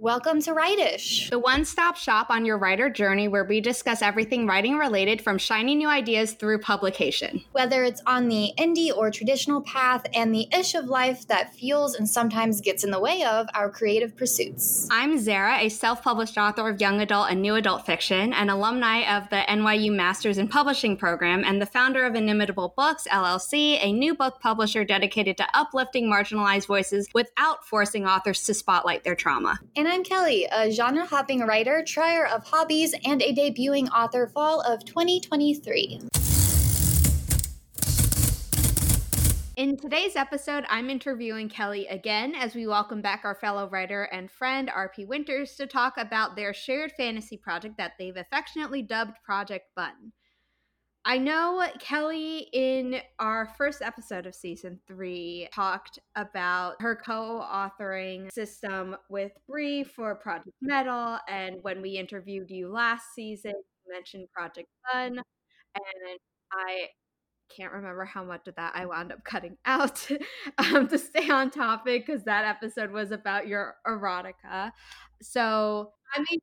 Welcome to Writish, the one stop shop on your writer journey where we discuss everything writing related from shiny new ideas through publication. Whether it's on the indie or traditional path and the ish of life that fuels and sometimes gets in the way of our creative pursuits. I'm Zara, a self published author of young adult and new adult fiction, an alumni of the NYU Masters in Publishing program, and the founder of Inimitable Books, LLC, a new book publisher dedicated to uplifting marginalized voices without forcing authors to spotlight their trauma. And I'm Kelly, a genre hopping writer, trier of hobbies, and a debuting author fall of 2023. In today's episode, I'm interviewing Kelly again as we welcome back our fellow writer and friend, RP Winters, to talk about their shared fantasy project that they've affectionately dubbed Project Bun. I know Kelly in our first episode of season three talked about her co-authoring system with Bree for Project Metal, and when we interviewed you last season, you mentioned Project Bun. and I can't remember how much of that I wound up cutting out um, to stay on topic because that episode was about your erotica. So I mean,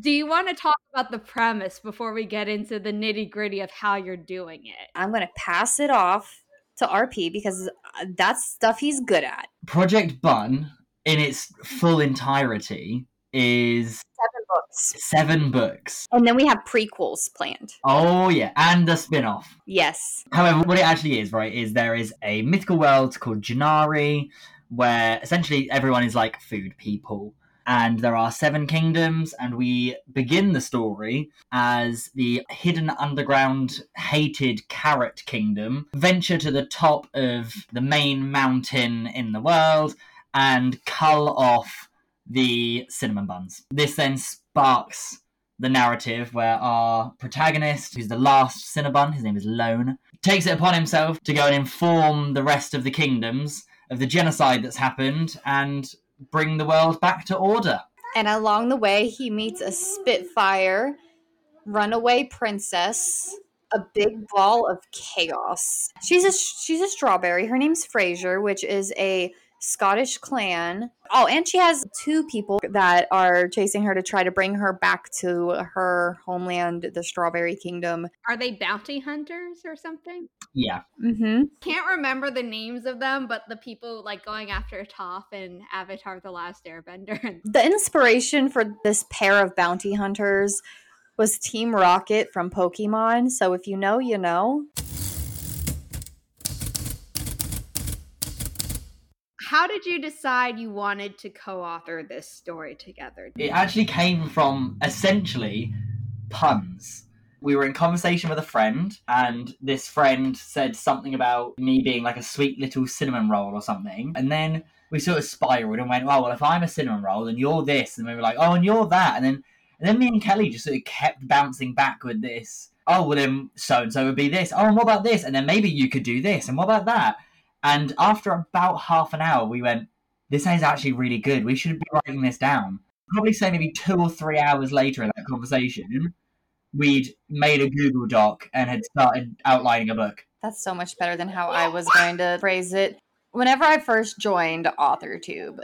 do you want to talk about the premise before we get into the nitty gritty of how you're doing it? I'm going to pass it off to RP because uh, that's stuff he's good at. Project Bun, in its full entirety, is seven books. Seven books. And then we have prequels planned. Oh, yeah, and a spin off. Yes. However, what it actually is, right, is there is a mythical world called Janari where essentially everyone is like food people and there are seven kingdoms and we begin the story as the hidden underground hated carrot kingdom. Venture to the top of the main mountain in the world and cull off the cinnamon buns. This then sparks the narrative where our protagonist, who's the last Cinnabon, his name is Lone, takes it upon himself to go and inform the rest of the kingdoms of the genocide that's happened and bring the world back to order. And along the way, he meets a Spitfire, runaway princess, a big ball of chaos. She's a she's a strawberry. Her name's Fraser, which is a Scottish clan. Oh, and she has two people that are chasing her to try to bring her back to her homeland, the Strawberry Kingdom. Are they bounty hunters or something? Yeah. Mm-hmm. Can't remember the names of them, but the people like going after Toph and Avatar: The Last Airbender. the inspiration for this pair of bounty hunters was Team Rocket from Pokemon. So if you know, you know. How did you decide you wanted to co-author this story together? It actually came from essentially puns. We were in conversation with a friend, and this friend said something about me being like a sweet little cinnamon roll or something. And then we sort of spiraled and went, oh, well, if I'm a cinnamon roll, then you're this. And we were like, oh, and you're that. And then, and then me and Kelly just sort of kept bouncing back with this. Oh, well, then so and so would be this. Oh, and what about this? And then maybe you could do this. And what about that? And after about half an hour, we went, this is actually really good. We should be writing this down. Probably say maybe two or three hours later in that conversation, we'd made a Google Doc and had started outlining a book. That's so much better than how I was going to phrase it. Whenever I first joined AuthorTube,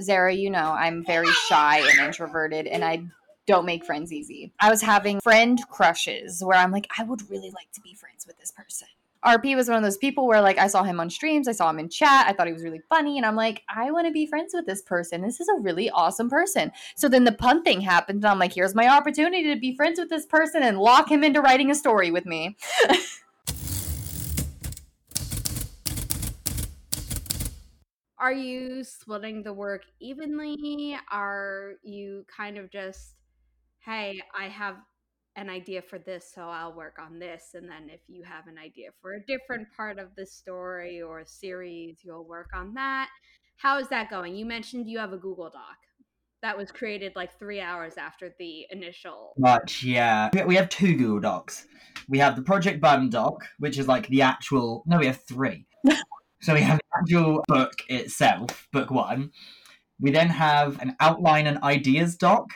Zara, you know, I'm very shy and introverted, and I don't make friends easy. I was having friend crushes where I'm like, I would really like to be friends with this person. RP was one of those people where like I saw him on streams, I saw him in chat, I thought he was really funny, and I'm like, I want to be friends with this person. This is a really awesome person. So then the pun thing happened, and I'm like, here's my opportunity to be friends with this person and lock him into writing a story with me. Are you splitting the work evenly? Are you kind of just, hey, I have an idea for this, so I'll work on this. And then if you have an idea for a different part of the story or series, you'll work on that. How is that going? You mentioned you have a Google Doc that was created like three hours after the initial. Much, yeah. We have two Google Docs. We have the Project Bun doc, which is like the actual. No, we have three. so we have the actual book itself, book one. We then have an outline and ideas doc,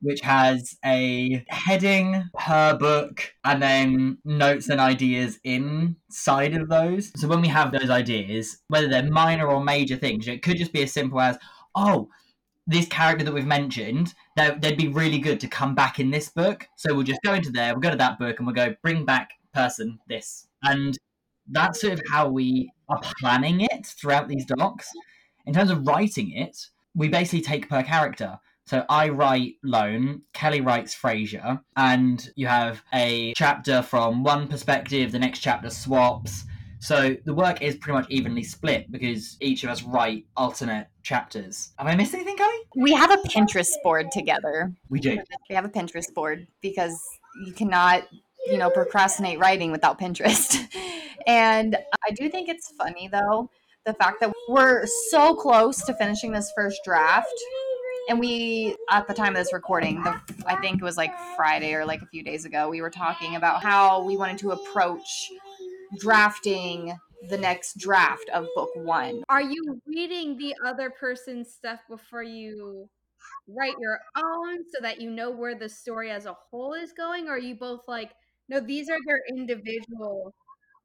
which has a heading per book and then notes and ideas inside of those. So when we have those ideas, whether they're minor or major things, it could just be as simple as, oh, this character that we've mentioned, they'd be really good to come back in this book. So we'll just go into there, we'll go to that book, and we'll go bring back person this. And that's sort of how we are planning it throughout these docs. In terms of writing it, we basically take per character. So I write Lone, Kelly writes Fraser, and you have a chapter from one perspective, the next chapter swaps. So the work is pretty much evenly split because each of us write alternate chapters. Am I missing anything, Kelly? We have a Pinterest board together. We do. We have a Pinterest board because you cannot, you know, procrastinate writing without Pinterest. and I do think it's funny though, the fact that we're so close to finishing this first draft and we at the time of this recording the, i think it was like friday or like a few days ago we were talking about how we wanted to approach drafting the next draft of book one. Are you reading the other person's stuff before you write your own so that you know where the story as a whole is going? Or are you both like no these are their individual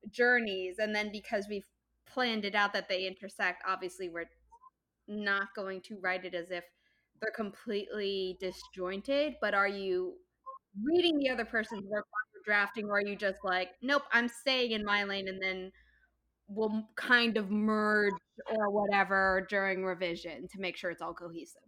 journeys and then because we've planned it out that they intersect obviously we're not going to write it as if they're completely disjointed, but are you reading the other person's work while you're drafting, or are you just like, nope, I'm staying in my lane and then we'll kind of merge or whatever during revision to make sure it's all cohesive?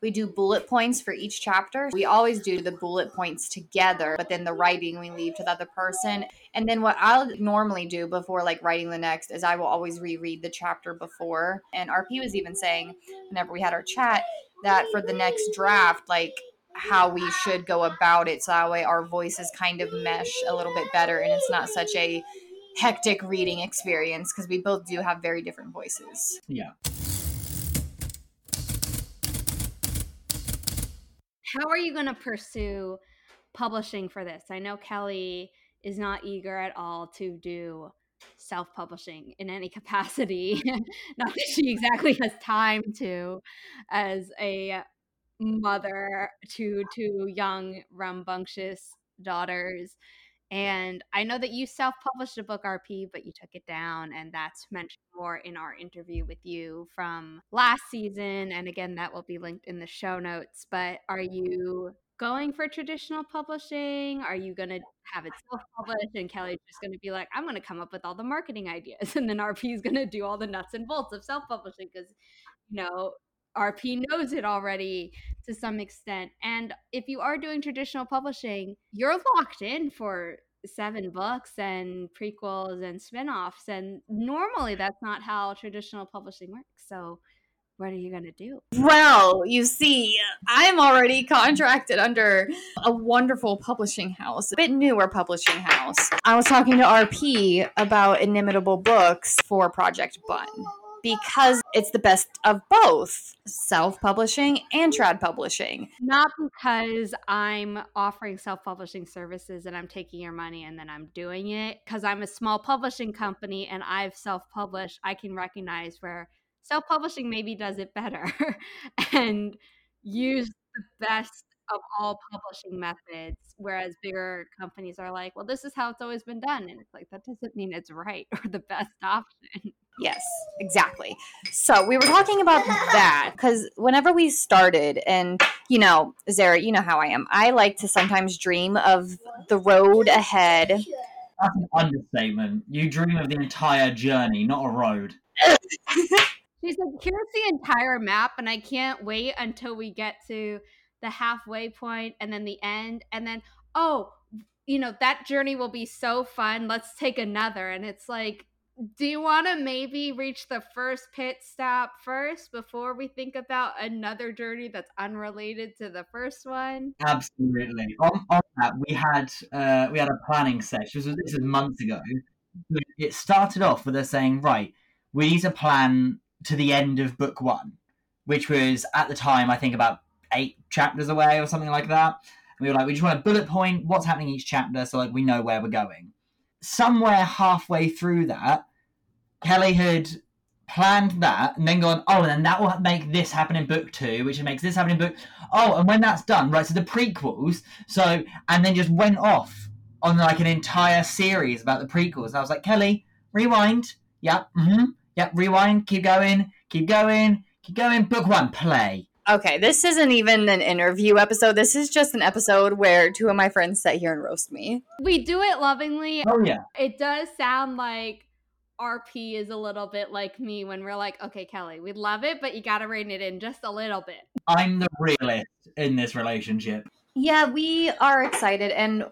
We do bullet points for each chapter. We always do the bullet points together, but then the writing we leave to the other person. And then what I'll normally do before like writing the next is I will always reread the chapter before. And RP was even saying whenever we had our chat, that for the next draft, like how we should go about it. So that way our voices kind of mesh a little bit better and it's not such a hectic reading experience because we both do have very different voices. Yeah. How are you going to pursue publishing for this? I know Kelly is not eager at all to do self publishing in any capacity. Not that she exactly has time to, as a mother to two young, rambunctious daughters. And I know that you self published a book, RP, but you took it down. And that's mentioned more in our interview with you from last season. And again, that will be linked in the show notes. But are you going for traditional publishing? Are you going to have it self published? And Kelly's just going to be like, I'm going to come up with all the marketing ideas. And then RP is going to do all the nuts and bolts of self publishing because, you know, RP knows it already to some extent. And if you are doing traditional publishing, you're locked in for seven books and prequels and spin-offs and normally that's not how traditional publishing works so what are you going to do? Well, you see, I'm already contracted under a wonderful publishing house, a bit newer publishing house. I was talking to RP about Inimitable Books for Project Bun because it's the best of both self publishing and trad publishing. Not because I'm offering self publishing services and I'm taking your money and then I'm doing it, because I'm a small publishing company and I've self published, I can recognize where self publishing maybe does it better and use the best of all publishing methods whereas bigger companies are like well this is how it's always been done and it's like that doesn't mean it's right or the best option. Yes exactly. So we were talking about that because whenever we started and you know zara you know how i am i like to sometimes dream of the road ahead. That's an understatement. You dream of the entire journey not a road She's like, here's the entire map, and I can't wait until we get to the halfway point and then the end. And then, oh, you know, that journey will be so fun. Let's take another. And it's like, do you want to maybe reach the first pit stop first before we think about another journey that's unrelated to the first one? Absolutely. On, on that, we had uh, we had a planning session. This was, months ago. It started off with us saying, right, we need to plan to the end of book one, which was at the time I think about eight chapters away or something like that. And we were like, we just want a bullet point what's happening each chapter, so like we know where we're going. Somewhere halfway through that, Kelly had planned that and then gone, oh, and then that will make this happen in book two, which makes this happen in book. Oh, and when that's done, right? So the prequels. So and then just went off on like an entire series about the prequels. I was like, Kelly, rewind. Yep. Mm-hmm. Yep, rewind, keep going, keep going, keep going. Book one, play. Okay, this isn't even an interview episode. This is just an episode where two of my friends sit here and roast me. We do it lovingly. Oh yeah. It does sound like RP is a little bit like me when we're like, okay, Kelly, we love it, but you got to rein it in just a little bit. I'm the realist in this relationship. Yeah, we are excited. And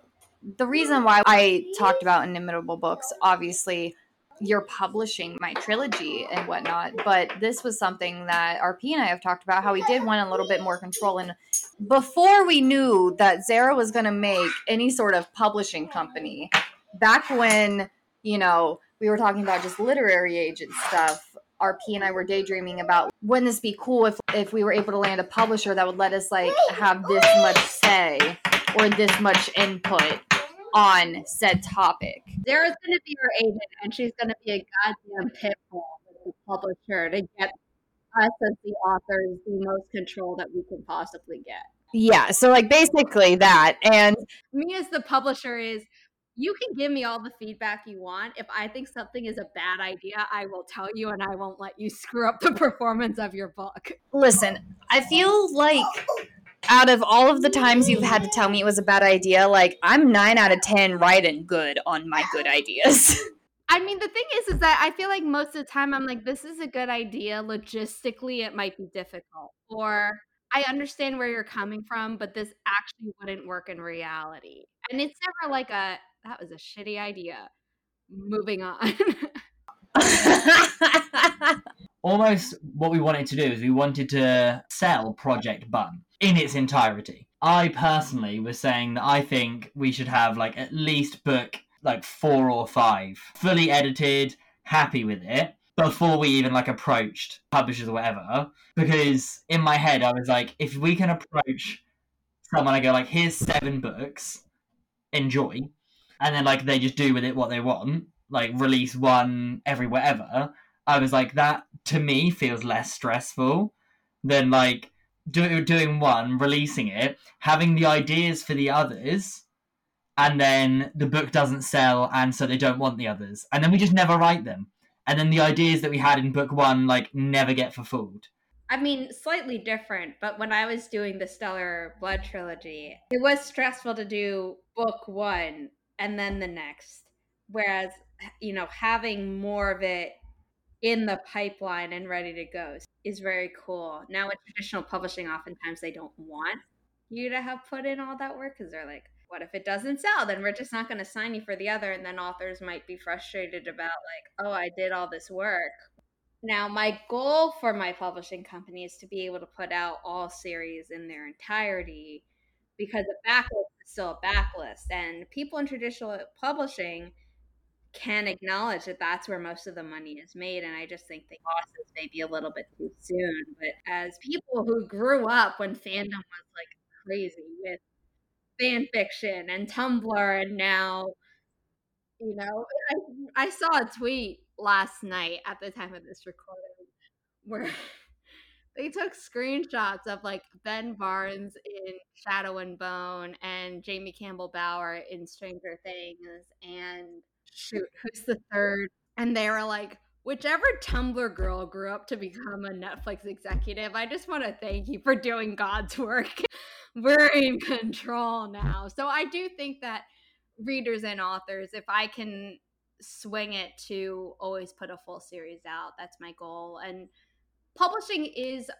the reason why I talked about Inimitable Books, obviously, you're publishing my trilogy and whatnot, but this was something that RP and I have talked about how we did want a little bit more control. And before we knew that Zara was going to make any sort of publishing company, back when, you know, we were talking about just literary agent stuff, RP and I were daydreaming about wouldn't this be cool if if we were able to land a publisher that would let us like have this much say or this much input on said topic. Zara's going to be her agent, and she's going to be a goddamn pit bull with the publisher to get us as the authors the most control that we can possibly get. Yeah, so like basically that and Me as the publisher is you can give me all the feedback you want. If I think something is a bad idea, I will tell you and I won't let you screw up the performance of your book. listen, I feel like out of all of the times you've had to tell me it was a bad idea, like I'm 9 out of 10 right and good on my good ideas. I mean, the thing is, is that I feel like most of the time I'm like, this is a good idea. Logistically, it might be difficult. Or I understand where you're coming from, but this actually wouldn't work in reality. And it's never like a, that was a shitty idea. Moving on. Almost what we wanted to do is we wanted to sell Project Bun in its entirety. I personally was saying that I think we should have like at least book like four or five fully edited, happy with it before we even like approached publishers or whatever. Because in my head I was like, if we can approach someone, I go like, here's seven books, enjoy, and then like they just do with it what they want, like release one every whatever. I was like, that to me feels less stressful than like do, doing one, releasing it, having the ideas for the others, and then the book doesn't sell, and so they don't want the others, and then we just never write them, and then the ideas that we had in book one like never get fulfilled. I mean, slightly different, but when I was doing the Stellar Blood trilogy, it was stressful to do book one and then the next. Whereas, you know, having more of it in the pipeline and ready to go is very cool. Now, with traditional publishing, oftentimes they don't want you to have put in all that work because they're like, what if it doesn't sell? Then we're just not going to sign you for the other. And then authors might be frustrated about, like, oh, I did all this work. Now, my goal for my publishing company is to be able to put out all series in their entirety because a backlist is still a backlist. And people in traditional publishing can acknowledge that that's where most of the money is made. And I just think the losses may be a little bit too soon. But as people who grew up when fandom was like crazy with fan fiction and Tumblr, and now, you know, I, I saw a tweet last night at the time of this recording where they took screenshots of like Ben Barnes in Shadow and Bone and Jamie Campbell Bower in Stranger Things and shoot, who's the third? And they were like, whichever Tumblr girl grew up to become a Netflix executive, I just want to thank you for doing God's work. We're in control now. So I do think that readers and authors, if I can swing it to always put a full series out, that's my goal. And publishing is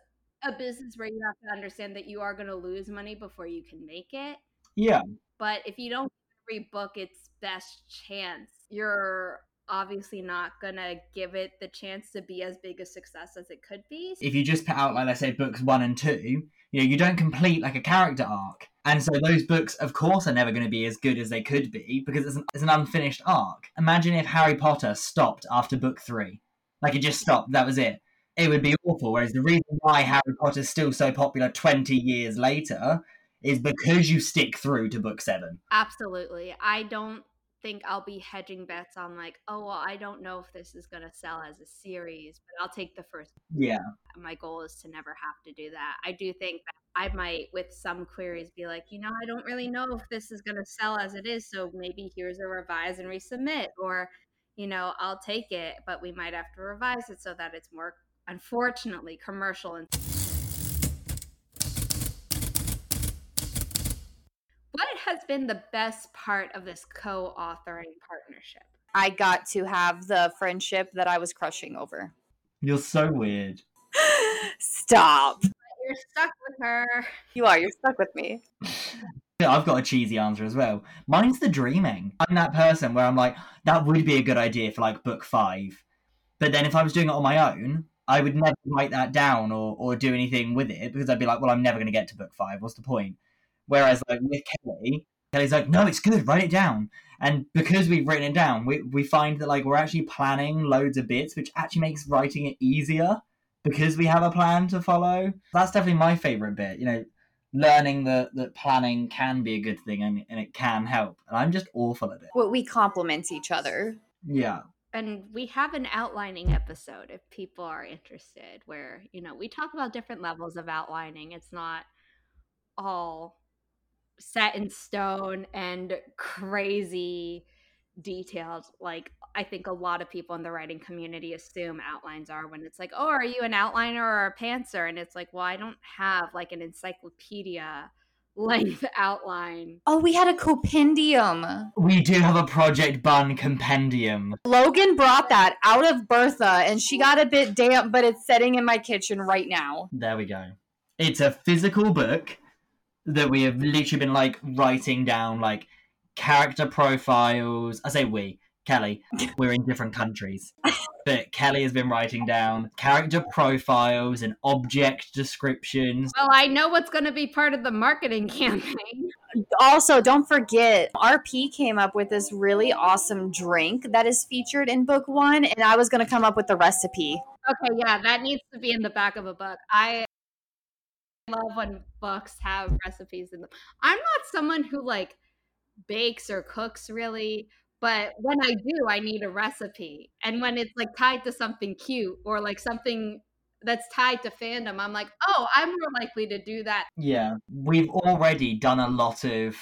a business where you have to understand that you are going to lose money before you can make it. Yeah. But if you don't every book its best chance, you're obviously not gonna give it the chance to be as big a success as it could be. If you just put out like let's say books one and two, you know, you don't complete like a character arc. And so those books, of course, are never going to be as good as they could be because it's an, it's an unfinished arc. Imagine if Harry Potter stopped after book three. Like it just stopped, that was it. It would be awful. Whereas the reason why Harry Potter is still so popular 20 years later is because you stick through to book seven. Absolutely. I don't think I'll be hedging bets on like, oh well, I don't know if this is gonna sell as a series, but I'll take the first. Yeah. My goal is to never have to do that. I do think that I might, with some queries, be like, you know, I don't really know if this is gonna sell as it is, so maybe here's a revise and resubmit, or you know, I'll take it, but we might have to revise it so that it's more, unfortunately, commercial and been the best part of this co-authoring partnership? I got to have the friendship that I was crushing over. You're so weird. Stop. You're stuck with her. You are. You're stuck with me. Yeah, I've got a cheesy answer as well. Mine's the dreaming. I'm that person where I'm like, that would be a good idea for like book five. But then if I was doing it on my own, I would never write that down or, or do anything with it because I'd be like, well, I'm never going to get to book five. What's the point? Whereas like with Kelly, Kelly's like, no, it's good. Write it down. And because we've written it down, we, we find that like we're actually planning loads of bits, which actually makes writing it easier because we have a plan to follow. That's definitely my favorite bit. You know, learning that that planning can be a good thing and, and it can help. And I'm just awful at it. Well, we complement each other. Yeah. And we have an outlining episode if people are interested, where, you know, we talk about different levels of outlining. It's not all set in stone and crazy detailed like i think a lot of people in the writing community assume outlines are when it's like oh are you an outliner or a pantser and it's like well i don't have like an encyclopedia length outline Oh, we had a compendium. We do have a Project Bun compendium. Logan brought that out of Bertha and she oh. got a bit damp, but it's sitting in my kitchen right now. There we go. It's a physical book that we have literally been like writing down like character profiles. I say we, Kelly. We're in different countries. But Kelly has been writing down character profiles and object descriptions. well i know what's going to be part of the marketing campaign Also, don't forget, RP came up with this really awesome drink that is featured in book one, and I was going to come up with the recipe. okay yeah that needs to be in the back of a book i love when books have recipes in them i'm not someone who like bakes or cooks really but when i do i need a recipe and when it's like tied to something cute or like something that's tied to fandom i'm like oh i'm more likely to do that Yeah, we've already done a lot of.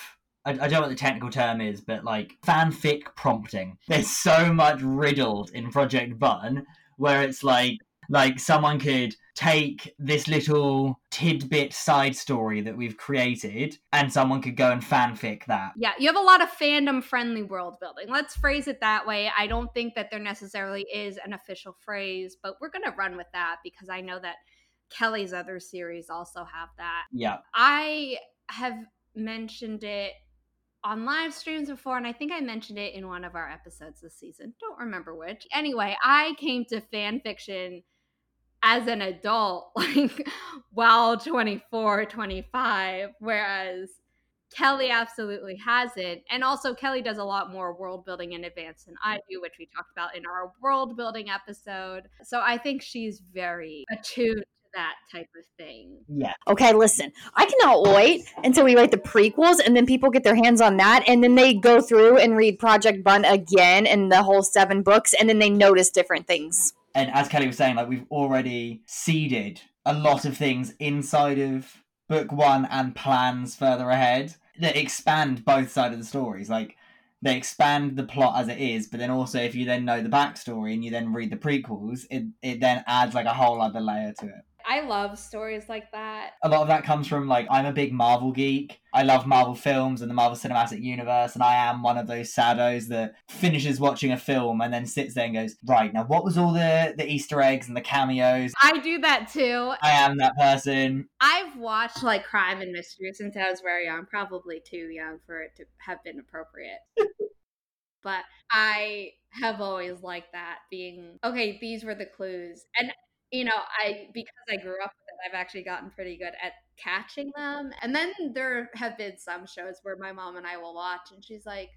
I, don't know what the technical term is, but like fanfic prompting. There's so much riddled in Project Bun where it's like like someone could take this little tidbit side story that we've created and someone could go and fanfic that. Yeah, you have a lot of fandom friendly world building. Let's phrase it that way. I don't think that there necessarily is an official phrase, but we're going to run with that because I know that Kelly's other series also have that. Yeah. I have mentioned it on live streams before, and I think I mentioned it in one of our episodes this season. Don't remember which. Anyway, I came to fan fiction as an adult, like while 24, 25, whereas Kelly absolutely hasn't. And also, Kelly does a lot more world building in advance than I do, which we talked about in our world building episode. So I think she's very attuned to that type of thing. Yeah. Okay, listen, I cannot wait until we write the prequels and then people get their hands on that and then they go through and read Project Bun again and the whole seven books and then they notice different things. And as Kelly was saying, like we've already seeded a lot of things inside of book one and plans further ahead that expand both sides of the stories. Like they expand the plot as it is, but then also if you then know the backstory and you then read the prequels, it, it then adds like a whole other layer to it. I love stories like that. A lot of that comes from like I'm a big Marvel geek. I love Marvel films and the Marvel Cinematic Universe, and I am one of those saddos that finishes watching a film and then sits there and goes, Right, now what was all the, the Easter eggs and the cameos? I do that too. I am that person. I've watched like crime and mystery since I was very young, probably too young for it to have been appropriate. but I have always liked that being okay, these were the clues. And you know, I because I grew up with it, I've actually gotten pretty good at catching them. And then there have been some shows where my mom and I will watch and she's like,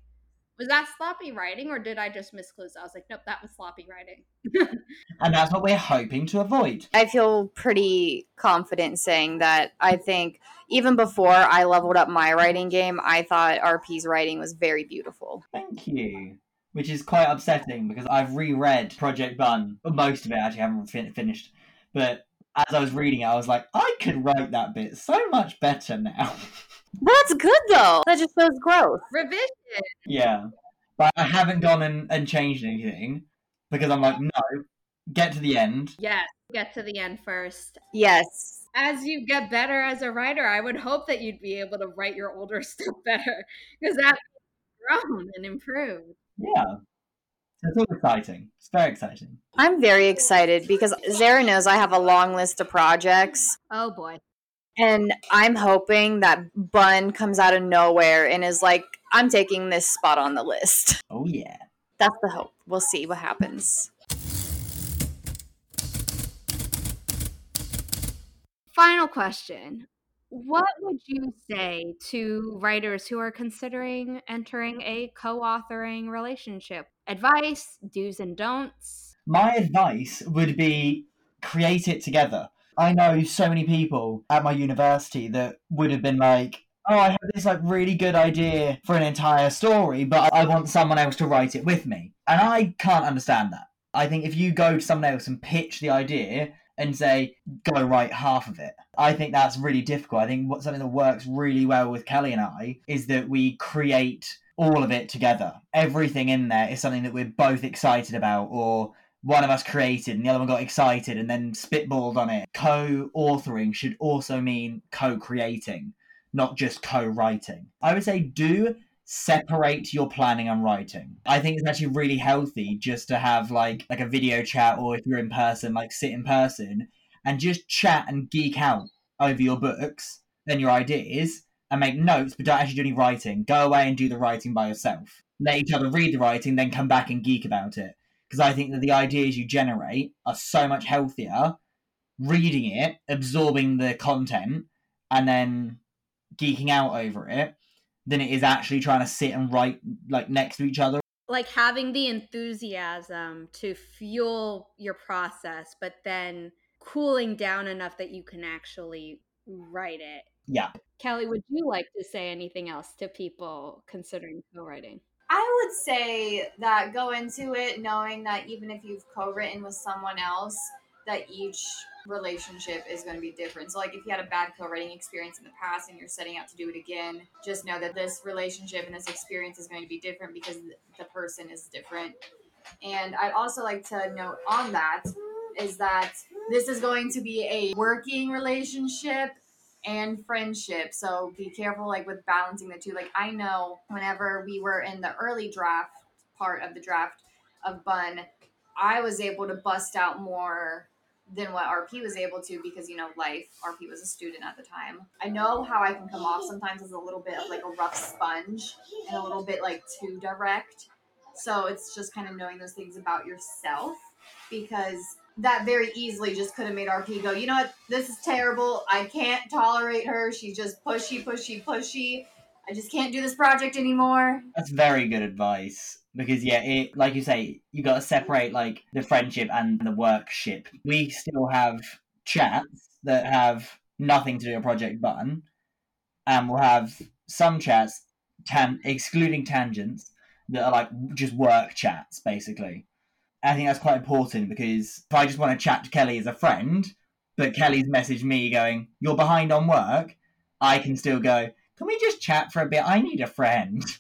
Was that sloppy writing or did I just miss clues? I was like, Nope, that was sloppy writing. And that's what we're hoping to avoid. I feel pretty confident saying that I think even before I leveled up my writing game, I thought RP's writing was very beautiful. Thank you. Which is quite upsetting because I've reread Project Bun. Well, most of it actually I haven't fin- finished. But as I was reading it, I was like, I could write that bit so much better now. That's good though. That just shows growth. Revision. yeah. But I haven't gone and, and changed anything because I'm like, no, get to the end. Yes, get to the end first. Yes. As you get better as a writer, I would hope that you'd be able to write your older stuff better because that grown and improved. Yeah. It's all exciting. It's very exciting. I'm very excited because Zara knows I have a long list of projects. Oh boy. And I'm hoping that Bun comes out of nowhere and is like, I'm taking this spot on the list. Oh, yeah. That's the hope. We'll see what happens. Final question. What would you say to writers who are considering entering a co authoring relationship? Advice, do's and don'ts? My advice would be create it together. I know so many people at my university that would have been like, oh, I have this like really good idea for an entire story, but I want someone else to write it with me. And I can't understand that. I think if you go to someone else and pitch the idea and say, go write half of it, I think that's really difficult. I think what something that works really well with Kelly and I is that we create all of it together. Everything in there is something that we're both excited about or one of us created and the other one got excited and then spitballed on it. Co authoring should also mean co creating, not just co writing. I would say do separate your planning and writing. I think it's actually really healthy just to have like like a video chat or if you're in person, like sit in person and just chat and geek out over your books and your ideas and make notes, but don't actually do any writing. Go away and do the writing by yourself. Let each other read the writing, then come back and geek about it because I think that the ideas you generate are so much healthier reading it, absorbing the content, and then geeking out over it than it is actually trying to sit and write like next to each other. Like having the enthusiasm to fuel your process, but then cooling down enough that you can actually write it. Yeah. Kelly, would you like to say anything else to people considering co writing? I would say that go into it knowing that even if you've co-written with someone else, that each relationship is going to be different. So, like if you had a bad co-writing experience in the past and you're setting out to do it again, just know that this relationship and this experience is going to be different because the person is different. And I'd also like to note on that is that this is going to be a working relationship and friendship. So be careful like with balancing the two. Like I know whenever we were in the early draft part of the draft of Bun, I was able to bust out more than what RP was able to because you know life RP was a student at the time. I know how I can come off sometimes as a little bit of like a rough sponge and a little bit like too direct. So it's just kind of knowing those things about yourself because that very easily just could have made RP go, you know what, this is terrible. I can't tolerate her. She's just pushy, pushy, pushy. I just can't do this project anymore. That's very good advice. Because yeah, it like you say, you gotta separate like the friendship and the workship. We still have chats that have nothing to do with Project Bun. And we'll have some chats tan- excluding tangents that are like just work chats basically. I think that's quite important because if I just want to chat to Kelly as a friend, but Kelly's messaged me going, You're behind on work, I can still go, Can we just chat for a bit? I need a friend.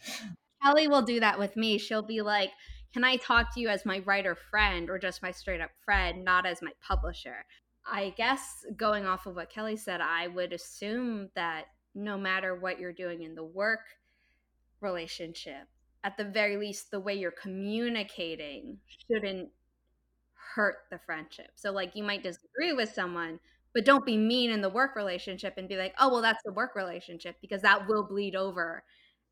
Kelly will do that with me. She'll be like, Can I talk to you as my writer friend or just my straight up friend, not as my publisher? I guess going off of what Kelly said, I would assume that no matter what you're doing in the work relationship, at the very least the way you're communicating shouldn't hurt the friendship. So like you might disagree with someone, but don't be mean in the work relationship and be like, "Oh, well that's the work relationship" because that will bleed over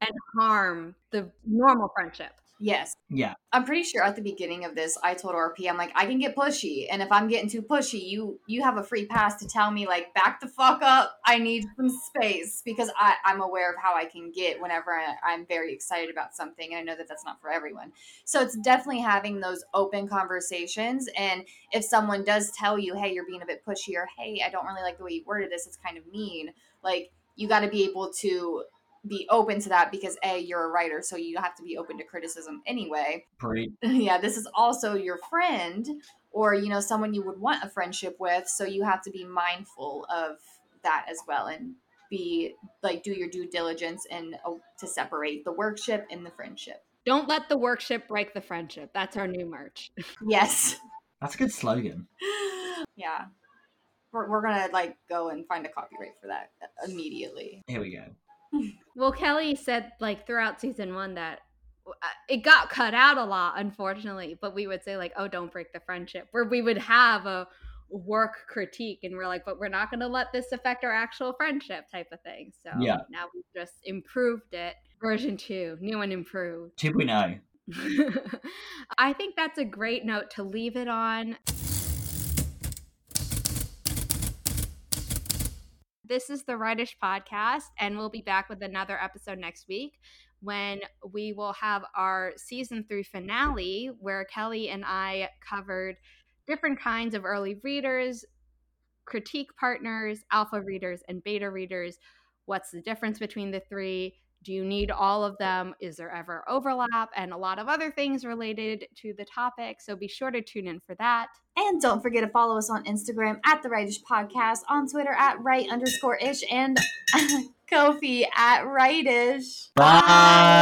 and harm the normal friendship. Yes. Yeah. I'm pretty sure at the beginning of this, I told RP, I'm like, I can get pushy, and if I'm getting too pushy, you you have a free pass to tell me like, back the fuck up. I need some space because I I'm aware of how I can get whenever I, I'm very excited about something, and I know that that's not for everyone. So it's definitely having those open conversations, and if someone does tell you, hey, you're being a bit pushy, or hey, I don't really like the way you worded this, it's kind of mean. Like you got to be able to be open to that because a you're a writer so you have to be open to criticism anyway Pretty. yeah this is also your friend or you know someone you would want a friendship with so you have to be mindful of that as well and be like do your due diligence and uh, to separate the workship and the friendship Don't let the workship break the friendship. That's our new merch. yes That's a good slogan. yeah. We're, we're gonna like go and find a copyright for that immediately. Here we go. Well, Kelly said like throughout season one that uh, it got cut out a lot, unfortunately. But we would say like, "Oh, don't break the friendship," where we would have a work critique, and we're like, "But we're not going to let this affect our actual friendship," type of thing. So Yeah. now we've just improved it. Version two, new and improved. 2.0. I think that's a great note to leave it on. This is the Rightish podcast, and we'll be back with another episode next week when we will have our season three finale, where Kelly and I covered different kinds of early readers, critique partners, alpha readers, and beta readers. What's the difference between the three? Do you need all of them? Is there ever overlap? And a lot of other things related to the topic. So be sure to tune in for that. And don't forget to follow us on Instagram at the Rightish Podcast, on Twitter at right underscore ish, and Ko-fi at rightish. Bye.